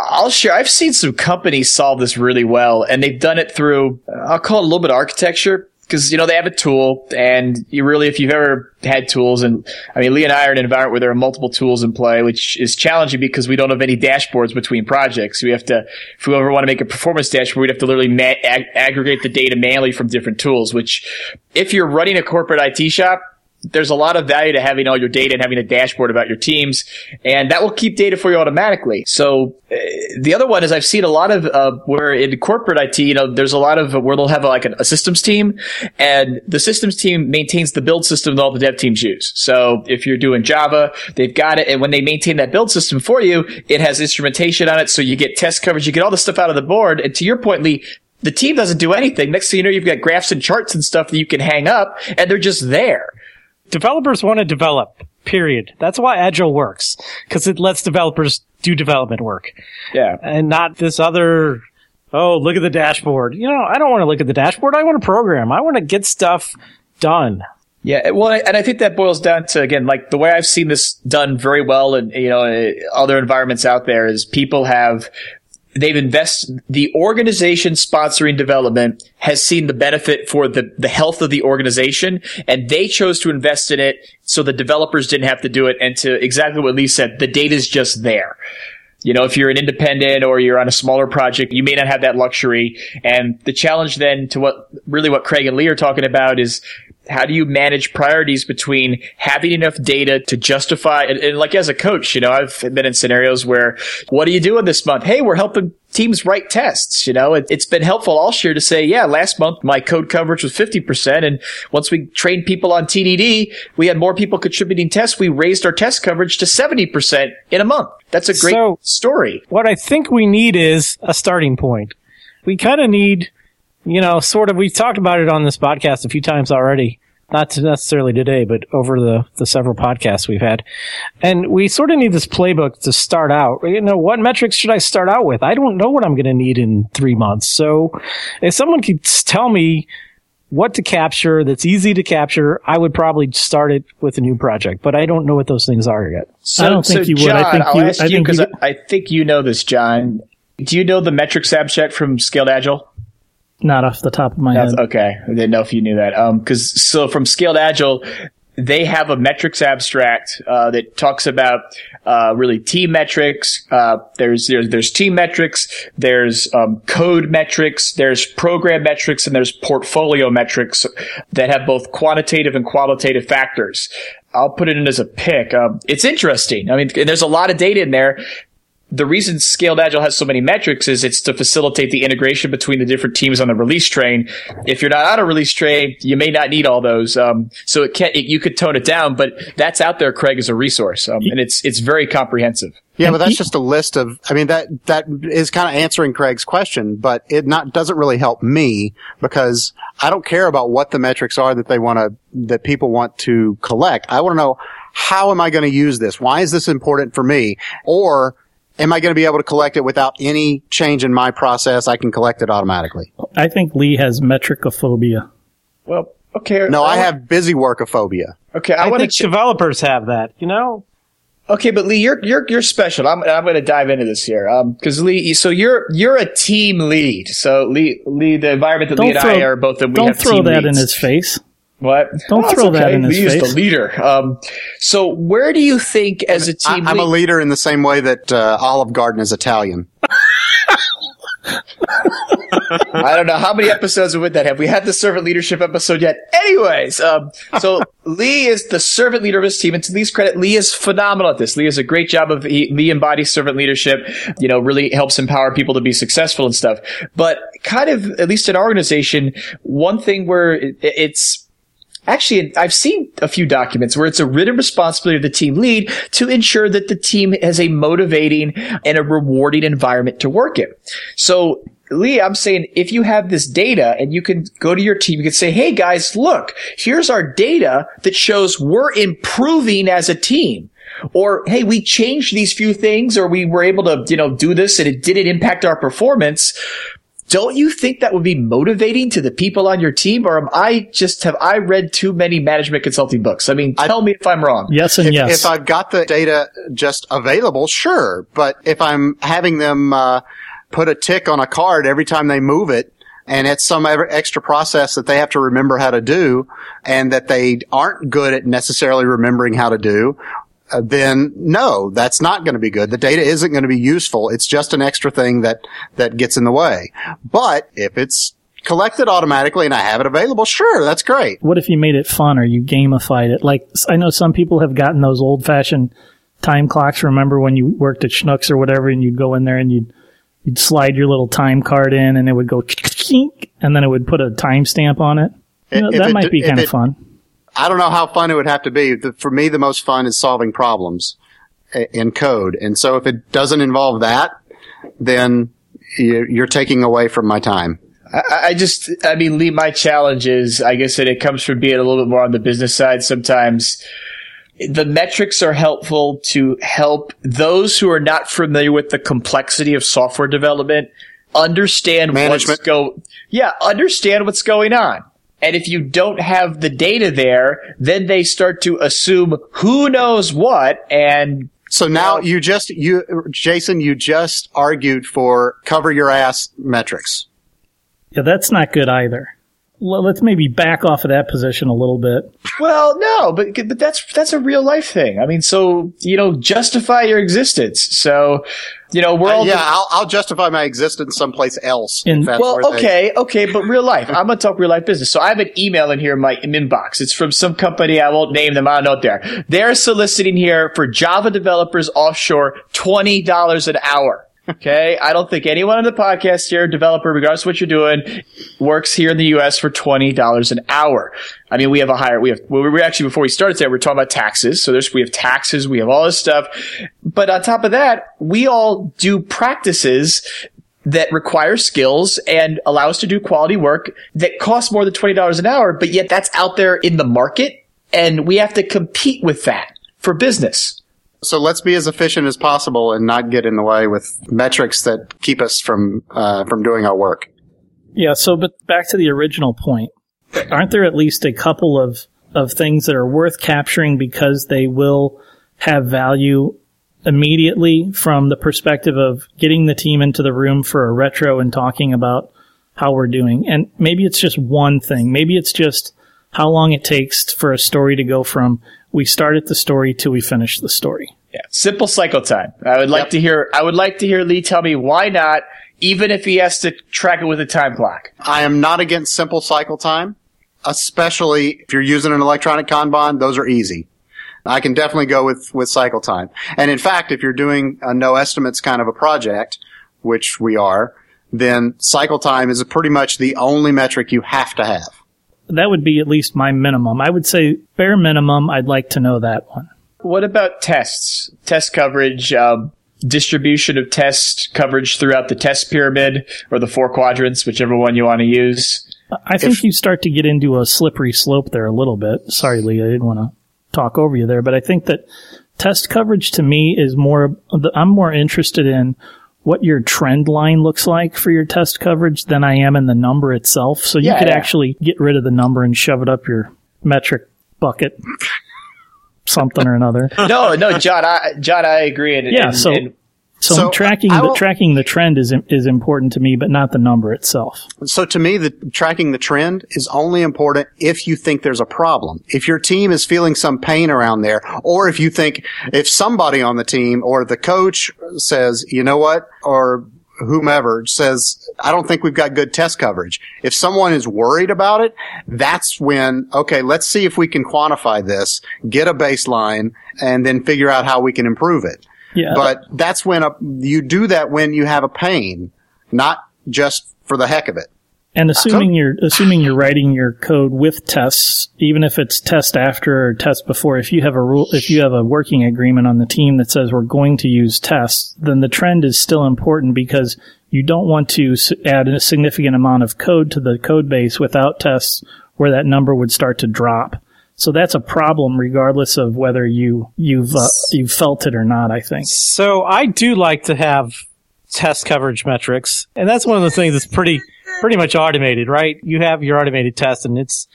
I'll share. I've seen some companies solve this really well, and they've done it through. I'll call it a little bit of architecture because you know they have a tool, and you really, if you've ever had tools, and I mean, Lee and I are in an environment where there are multiple tools in play, which is challenging because we don't have any dashboards between projects. We have to, if we ever want to make a performance dashboard, we'd have to literally ma- ag- aggregate the data manually from different tools. Which, if you're running a corporate IT shop, there's a lot of value to having all your data and having a dashboard about your teams, and that will keep data for you automatically. So uh, the other one is I've seen a lot of uh, where in corporate IT, you know, there's a lot of where they'll have like a, a systems team, and the systems team maintains the build system that all the dev teams use. So if you're doing Java, they've got it, and when they maintain that build system for you, it has instrumentation on it, so you get test coverage, you get all the stuff out of the board. And to your point, Lee, the team doesn't do anything. Next thing you know, you've got graphs and charts and stuff that you can hang up, and they're just there. Developers want to develop. Period. That's why Agile works because it lets developers do development work Yeah. and not this other. Oh, look at the dashboard. You know, I don't want to look at the dashboard. I want to program. I want to get stuff done. Yeah, well, and I think that boils down to again, like the way I've seen this done very well, in you know other environments out there is people have they've invested the organization sponsoring development has seen the benefit for the the health of the organization, and they chose to invest in it so the developers didn't have to do it. And to exactly what Lee said, the data is just there. You know, if you're an independent or you're on a smaller project, you may not have that luxury. And the challenge then to what really what Craig and Lee are talking about is how do you manage priorities between having enough data to justify and, and like as a coach, you know, I've been in scenarios where what are you doing this month? Hey, we're helping teams write tests. You know, it, it's been helpful all year to say, yeah, last month my code coverage was 50%. And once we trained people on TDD, we had more people contributing tests. We raised our test coverage to 70% in a month. That's a great So- story. What I think we need is a starting point. We kind of need, you know, sort of, we've talked about it on this podcast a few times already. Not necessarily today, but over the, the several podcasts we've had. And we sort of need this playbook to start out. You know, what metrics should I start out with? I don't know what I'm going to need in three months. So if someone could tell me what to capture that's easy to capture, I would probably start it with a new project, but I don't know what those things are yet. So, I don't think so you would. I think I'll you- ask I you because I, I think you know this, John. Do you know the metrics abstract from Scaled Agile? Not off the top of my That's head. okay. I didn't know if you knew that. Um, cause so from Scaled Agile, they have a metrics abstract, uh, that talks about, uh, really team metrics. Uh, there's, there's, there's team metrics. There's, um, code metrics. There's program metrics and there's portfolio metrics that have both quantitative and qualitative factors. I'll put it in as a pick. Um, it's interesting. I mean, and there's a lot of data in there the reason Scaled Agile has so many metrics is it's to facilitate the integration between the different teams on the release train. If you're not on a release train, you may not need all those. Um, so it can it, you could tone it down, but that's out there, Craig, as a resource, um, and it's it's very comprehensive. Yeah, but that's just a list of. I mean, that that is kind of answering Craig's question, but it not doesn't really help me because I don't care about what the metrics are that they want to that people want to collect. I want to know how am I going to use this? Why is this important for me? Or am I going to be able to collect it without any change in my process? I can collect it automatically. I think Lee has metricophobia. Well, okay. No, I have busy workophobia. Okay, I, I want think to. developers have that, you know? Okay, but Lee, you're you're you're special. I'm I'm going to dive into this here, um, because Lee, so you're you're a team lead. So Lee, Lee, the environment that Lee and I are both in, we don't have throw team that leads. in his face. What? Don't it's throw that in his Lee is face. the leader. Um, so where do you think, as a team I'm a leader in the same way that uh, Olive Garden is Italian. (laughs) I don't know how many episodes would that have. We had the servant leadership episode yet. Anyways, um, so (laughs) Lee is the servant leader of his team, and to Lee's credit, Lee is phenomenal at this. Lee does a great job of he, Lee embodies servant leadership. You know, really helps empower people to be successful and stuff. But kind of, at least in our organization, one thing where it, it's Actually, I've seen a few documents where it's a written responsibility of the team lead to ensure that the team has a motivating and a rewarding environment to work in. So Lee, I'm saying if you have this data and you can go to your team, you can say, Hey guys, look, here's our data that shows we're improving as a team. Or, hey, we changed these few things or we were able to, you know, do this and it didn't impact our performance. Don't you think that would be motivating to the people on your team? Or am I just, have I read too many management consulting books? I mean, tell me if I'm wrong. Yes and if, yes. if I've got the data just available, sure. But if I'm having them uh, put a tick on a card every time they move it, and it's some extra process that they have to remember how to do, and that they aren't good at necessarily remembering how to do, Uh, then no, that's not going to be good. The data isn't going to be useful. It's just an extra thing that that gets in the way. But if it's collected automatically and I have it available, sure, that's great. what if you made it fun or you gamified it? Like I know some people have gotten those old fashioned time clocks. Remember when you worked at Schnucks or whatever, and you'd go in there and you'd you'd slide your little time card in, and it would go and then it would put a timestamp on it. You know, that it- might be kind of fun. I don't know how fun it would have to be. For me, the most fun is solving problems eh, in code. And so if it doesn't involve that, then you- you're taking away from my time. I, I just, I mean, Lee, my challenge is, I guess that it comes from being a little bit more on the business side sometimes. The metrics are helpful to help those who are not familiar with the complexity of software development understand Management. what's go, yeah, understand what's going on. And if you don't have the data there, then they start to assume who knows what and So now you just, you, Jason, you just argued for cover your ass metrics. Yeah, that's not good either. Well, let's maybe back off of that position a little bit. Well, no, but but that's that's a real life thing. I mean, so you know, justify your existence. So, you know, we're all yeah, I'll, I'll justify my existence someplace else. In- well, where they- okay, okay, but real life. I'm gonna talk real life business. So I have an email in here in my inbox. It's from some company. I won't name them. I don't know there. They're soliciting here for Java developers offshore twenty dollars an hour. Okay, I don't think anyone on the podcast here, developer, regardless of what you're doing, works here in the U.S. for twenty dollars an hour. I mean, we have a higher. We have. Well, we were actually before we started today, we are talking about taxes. So there's we have taxes. We have all this stuff. But on top of that, we all do practices that require skills and allow us to do quality work that costs more than $20 an hour, but yet that's out there in the market and we have to compete with that for business. So let's be as efficient as possible and not get in the way with metrics that keep us from, uh, from doing our work. Yeah, so but back to the original point. Aren't there at least a couple of, of things that are worth capturing because they will have value immediately from the perspective of getting the team into the room for a retro and talking about how we're doing. And maybe it's just one thing. Maybe it's just how long it takes for a story to go from we started the story till we finish the story. Yeah, simple cycle time. I would like Yep. to hear. I would like to hear Lee tell me why not, even if he has to track it with a time clock. I am not against simple cycle time, especially if you're using an electronic Kanban. Those are easy. I can definitely go with, with cycle time. And in fact, if you're doing a no estimates kind of a project, which we are, then cycle time is pretty much the only metric you have to have. That would be at least my minimum. I would say bare minimum, I'd like to know that one. What about tests? Test coverage, um, distribution of test coverage throughout the test pyramid or the four quadrants, whichever one you want to use. I think you start to get into a slippery slope there a little bit. Sorry, Lee, I didn't want to talk over you there, but I think that test coverage to me is more, I'm more interested in what your trend line looks like for your test coverage than I am in the number itself. So you Yeah, could yeah. actually get rid of the number and shove it up your metric bucket, something or another. (laughs) No, no, John, I, John, I agree. And, Yeah, and- so- and So, So, tracking I the tracking the trend is is important to me, but not the number itself. So to me, the tracking the trend is only important if you think there's a problem. If your team is feeling some pain around there, or if you think if somebody on the team or the coach says, you know what, or whomever says, I don't think we've got good test coverage. If someone is worried about it, that's when, okay, let's see if we can quantify this, get a baseline, and then figure out how we can improve it. Yeah, But that's when a, you do that when you have a pain, not just for the heck of it. And assuming you're assuming you're writing your code with tests, even if it's test after or test before, if you have a rule, if you have a working agreement on the team that says we're going to use tests, then the trend is still important because you don't want to add a significant amount of code to the code base without tests where that number would start to drop. So that's a problem regardless of whether you you've uh, you've felt it or not, I think. So I do like to have test coverage metrics, and that's one of the things that's pretty pretty much automated, right? You have your automated test, and it's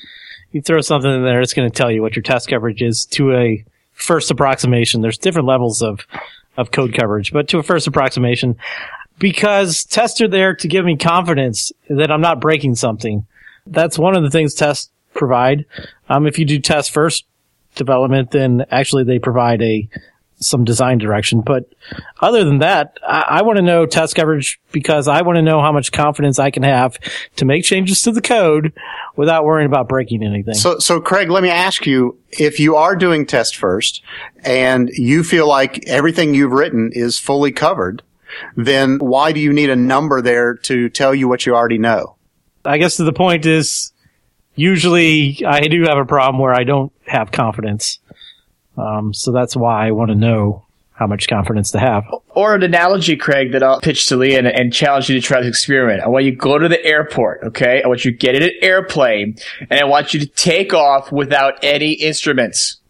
you throw something in there, it's going to tell you what your test coverage is to a first approximation. There's different levels of of code coverage, but to a first approximation, because tests are there to give me confidence that I'm not breaking something. That's one of the things tests provide. Um, if you do test first development, then actually they provide a some design direction. But other than that, I, I want to know test coverage because I want to know how much confidence I can have to make changes to the code without worrying about breaking anything. So, so Craig, let me ask you, if you are doing test first and you feel like everything you've written is fully covered, then why do you need a number there to tell you what you already know? I guess the point is usually I do have a problem where I don't have confidence. Um, so that's why I want to know how much confidence to have. Or an analogy, Craig, that I'll pitch to Lee and, and challenge you to try this experiment. I want you to go to the airport, okay? I want you to get in an airplane, and I want you to take off without any instruments.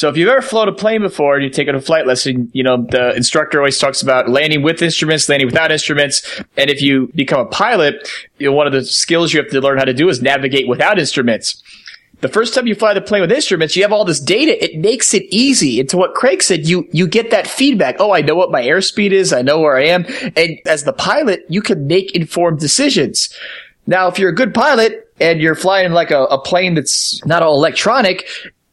So if you've ever flown a plane before and you've taken a flight lesson, you know, the instructor always talks about landing with instruments, landing without instruments. And if you become a pilot, you know, one of the skills you have to learn how to do is navigate without instruments. The first time you fly the plane with instruments, you have all this data. It makes it easy. And to what Craig said, you, you get that feedback. Oh, I know what my airspeed is. I know where I am. And as the pilot, you can make informed decisions. Now, if you're a good pilot and you're flying like a, a plane that's not all electronic,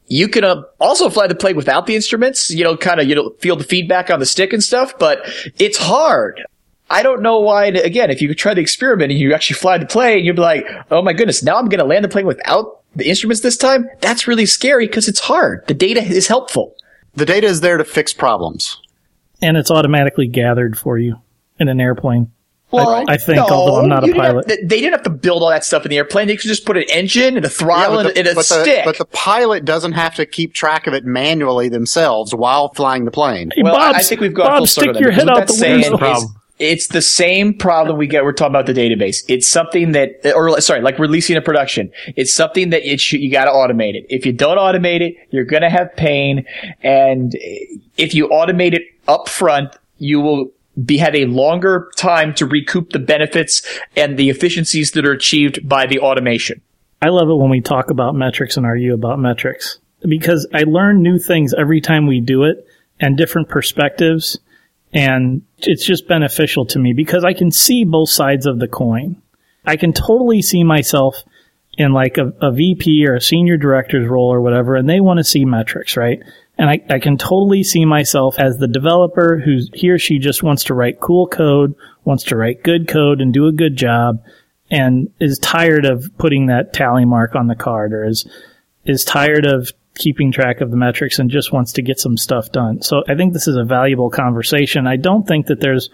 you can uh, also fly the plane without the instruments, you know, kind of, you know, feel the feedback on the stick and stuff, but it's hard. I don't know why, again, if you try the experiment and you actually fly the plane, you'd be like, oh my goodness, now I'm going to land the plane without the instruments this time? That's really scary because it's hard. The data is helpful. The data is there to fix problems. And it's automatically gathered for you in an airplane. Well, I think, although I'm not a you didn't have- pilot. they didn't have to build all that stuff in the airplane. They could just put an engine and a throttle but and, the- and a but the- stick. but the pilot doesn't have to keep track of it manually themselves while flying the plane. Hey, Well, I- Bob, I think we've gone Bob, full circle. stick your head out the that's window. problem. It's the same problem we get. We're talking about the database. It's something that, or sorry, like releasing a production. It's something that it should, you got to automate it. If you don't automate it, you're going to have pain. And if you automate it up front, you will be have a longer time to recoup the benefits and the efficiencies that are achieved by the automation. I love it when we talk about metrics and argue about metrics because I learn new things every time we do it and different perspectives. And it's just beneficial to me because I can see both sides of the coin. I can totally see myself in like a, a VP or a senior director's role or whatever, and they want to see metrics, right? And I, I can totally see myself as the developer who he or she just wants to write cool code, wants to write good code and do a good job, and is tired of putting that tally mark on the card or is is tired of keeping track of the metrics and just wants to get some stuff done. So I think this is a valuable conversation. I don't think that there's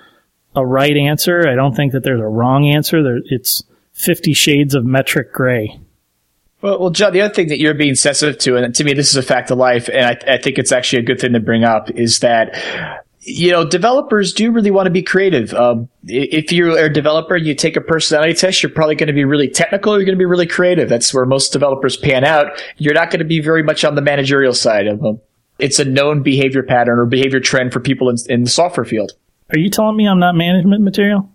a right answer. I don't think that there's a wrong answer. There, it's 50 shades of metric gray. Well, well, John, the other thing that you're being sensitive to, and to me, this is a fact of life, and I, I think it's actually a good thing to bring up, is that you know, developers do really want to be creative. Um, if you're a developer, and you take a personality test, you're probably going to be really technical. You're going to be really creative. That's where most developers pan out. You're not going to be very much on the managerial side of them. It's a known behavior pattern or behavior trend for people in, in the software field. Are you telling me I'm not management material?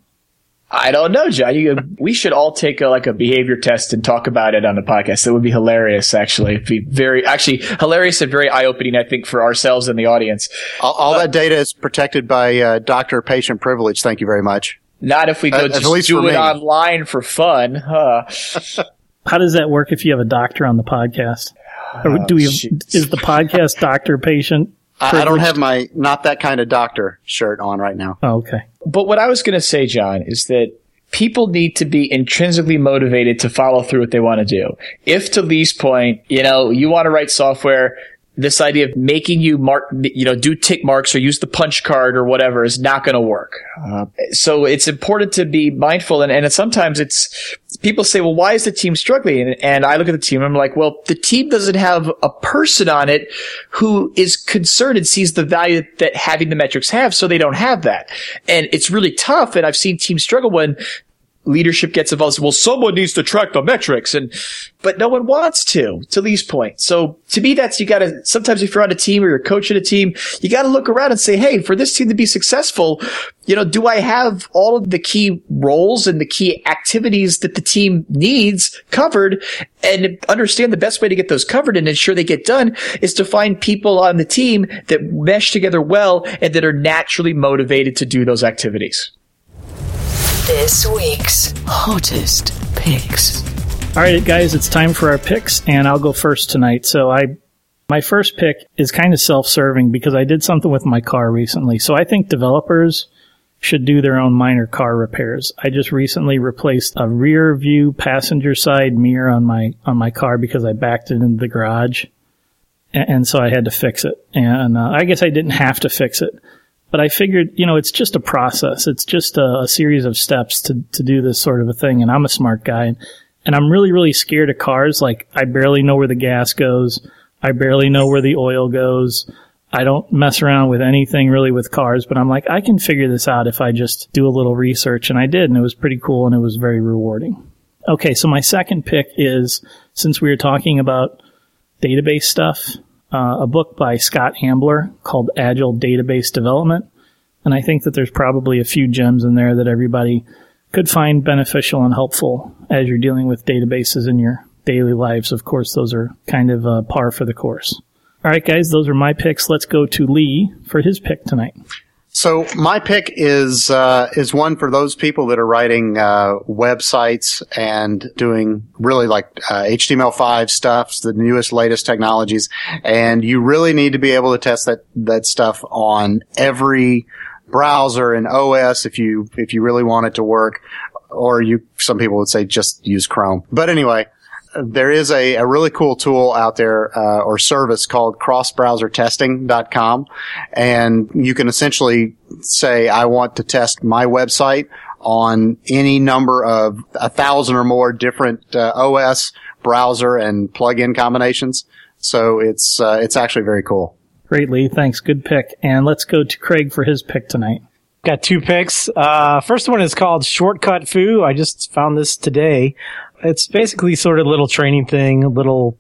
I don't know, John. You, we should all take a, like a behavior test and talk about it on the podcast. That would be hilarious, actually. It'd be very, actually hilarious and very eye opening, I think, for ourselves and the audience. All, all that data is protected by uh, doctor patient privilege. Thank you very much. Not if we go uh, just do it me. online for fun. Huh? (laughs) How does that work if you have a doctor on the podcast? Or do we, oh, is the podcast doctor patient I, I don't have my not that kind of doctor shirt on right now. Oh, okay. But what I was going to say, John, is that people need to be intrinsically motivated to follow through what they want to do. If to Lee's point, you know, you want to write software, this idea of making you mark, you know, do tick marks or use the punch card or whatever is not going to work. Uh, so it's important to be mindful. And, and sometimes it's, people say, well, why is the team struggling? And, and I look at the team and I'm like, well, the team doesn't have a person on it who is concerned and sees the value that having the metrics have. So they don't have that. And it's really tough. And I've seen teams struggle when leadership gets involved. Well, someone needs to track the metrics and, but no one wants to, to Lee's point. So to me, that's, you gotta, sometimes if you're on a team or you're coaching a team, you gotta look around and say, Hey, for this team to be successful, you know, do I have all of the key roles and the key activities that the team needs covered and understand the best way to get those covered and ensure they get done is to find people on the team that mesh together well and that are naturally motivated to do those activities. This week's hottest picks. All right, guys, it's time for our picks, and I'll go first tonight. So I, my first pick is kind of self-serving because I did something with my car recently. So I think developers should do their own minor car repairs. I just recently replaced a rear view passenger side mirror on my on my car because I backed it into the garage, and, and so I had to fix it. And uh, I guess I didn't have to fix it, but I figured, you know, it's just a process. It's just a, a, series of steps to, to do this sort of a thing. And I'm a smart guy and, and I'm really, really scared of cars. Like I barely know where the gas goes. I barely know where the oil goes. I don't mess around with anything really with cars, but I'm like, I can figure this out if I just do a little research. And I did, and it was pretty cool and it was very rewarding. Okay. So my second pick is since we were talking about database stuff, uh, a book by Scott Ambler called Agile Database Development. And I think that there's probably a few gems in there that everybody could find beneficial and helpful as you're dealing with databases in your daily lives. Of course, those are kind of uh, par for the course. All right, guys, those are my picks. Let's go to Lee for his pick tonight. So my pick is uh, is one for those people that are writing uh, websites and doing really like uh, HTML5 stuff, the newest, latest technologies, and you really need to be able to test that that stuff on every browser and OS if you if you really want it to work. Or you, some people would say just use Chrome. But anyway, there is a, a really cool tool out there uh, or service called crossbrowsertesting.com and you can essentially say i want to test my website on any number of a thousand or more different uh, os browser and plugin combinations. So it's uh, it's actually very cool. Great lee. Thanks. Good pick. And let's go to craig for his pick tonight. Got two picks. Uh, first one is called Shortcut Foo. I just found this today it's basically sort of a little training thing, a little,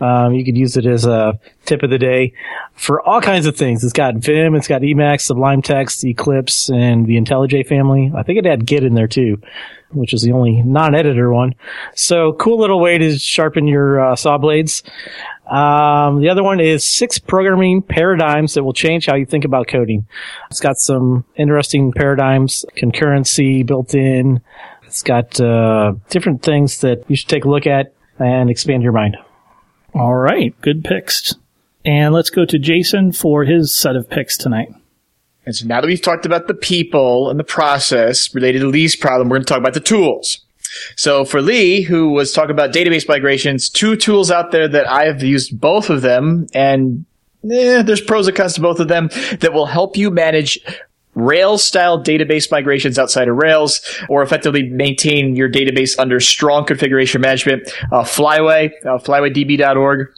um, you could use it as a tip of the day for all kinds of things. It's got Vim, it's got Emacs, Sublime Text, Eclipse, and the IntelliJ family. I think it had Git in there too, which is the only non-editor one. So cool little way to sharpen your uh, saw blades. Um, the other one is six programming paradigms that will change how you think about coding. It's got some interesting paradigms, concurrency built in, It's got uh, different things that you should take a look at and expand your mind. All right, good picks. And let's go to Jason for his set of picks tonight. And so now that we've talked about the people and the process related to Lee's problem, we're going to talk about the tools. So for Lee, who was talking about database migrations, two tools out there that I have used both of them and eh, there's pros and cons to both of them that will help you manage Rails style database migrations outside of Rails or effectively maintain your database under strong configuration management. Uh, Flyway, uh, flywaydb.org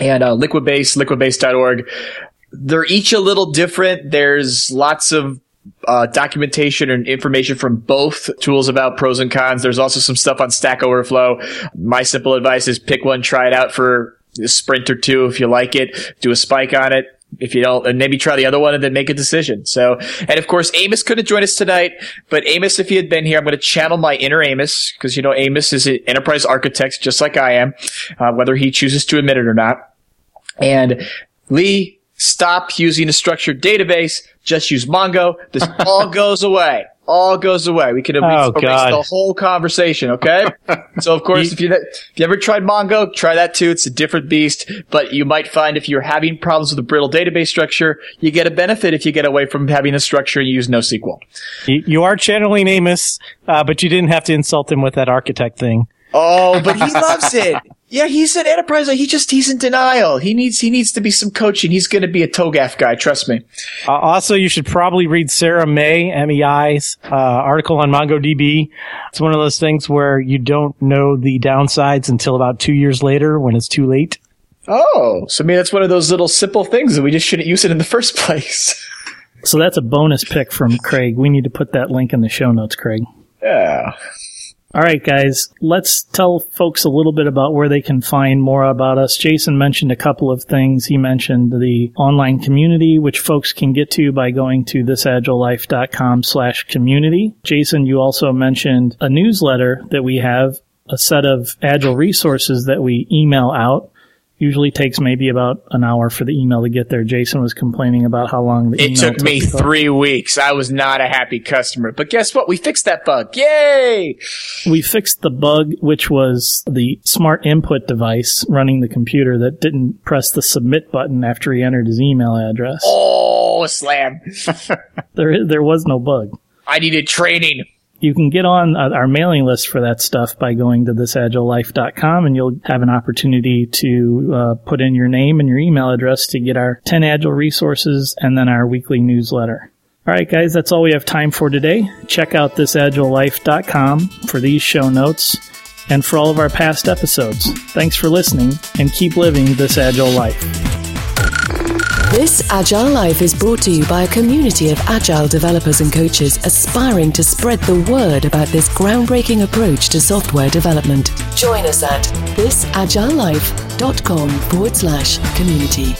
and uh, Liquibase, liquibase.org. They're each a little different. There's lots of uh, documentation and information from both tools about pros and cons. There's also some stuff on Stack Overflow. My simple advice is pick one, try it out for a sprint or two. If you like it, do a spike on it. If you don't, and maybe try the other one and then make a decision. So, and of course, Amos couldn't join us tonight, but Amos, if he had been here, I'm going to channel my inner Amos because, you know, Amos is an enterprise architect just like I am, uh, whether he chooses to admit it or not. And Lee, stop using a structured database. Just use Mongo. This all (laughs) goes away. All goes away. We could erase, Oh, erased God. the whole conversation. Okay. (laughs) so of course, if you if you ever tried Mongo, try that too. It's a different beast, but you might find if you're having problems with a brittle database structure, you get a benefit if you get away from having a structure and you use NoSQL. You, you are channeling Amos, uh, but you didn't have to insult him with that architect thing. Oh, but he (laughs) loves it. Yeah, he's an enterprise. He just he's in denial. He needs he needs to be some coaching. He's going to be a TOGAF guy. Trust me. Uh, also, you should probably read Sarah Mei, MEI's uh, article on MongoDB. It's one of those things where you don't know the downsides until about two years later when it's too late. Oh, so I mean that's one of those little simple things that we just shouldn't use it in the (laughs) first place. So that's a bonus pick from Craig. We need to put that link in the show notes, Craig. yeah. All right, guys, let's tell folks a little bit about where they can find more about us. Jason mentioned a couple of things. He mentioned the online community, which folks can get to by going to thisagilelife.com slash community. Jason, you also mentioned a newsletter that we have, a set of agile resources that we email out. Usually takes maybe about an hour for the email to get there. Jason was complaining about how long the It email took me to three weeks. I was not a happy customer, but guess what? We fixed that bug. Yay! we fixed the bug, which was the smart input device running the computer that didn't press the submit button after he entered his email address. Oh, slam! (laughs) There, there was no bug. I needed training. You can get on uh, our mailing list for that stuff by going to thisagilelife.com and you'll have an opportunity to uh, put in your name and your email address to get our 10 agile resources and then our weekly newsletter. All right, guys, that's all we have time for today. Check out thisagilelife.com for these show notes and for all of our past episodes. Thanks for listening and keep living this agile life. This Agile Life is brought to you by a community of agile developers and coaches aspiring to spread the word about this groundbreaking approach to software development. Join us at thisagilelife.com forward slash community.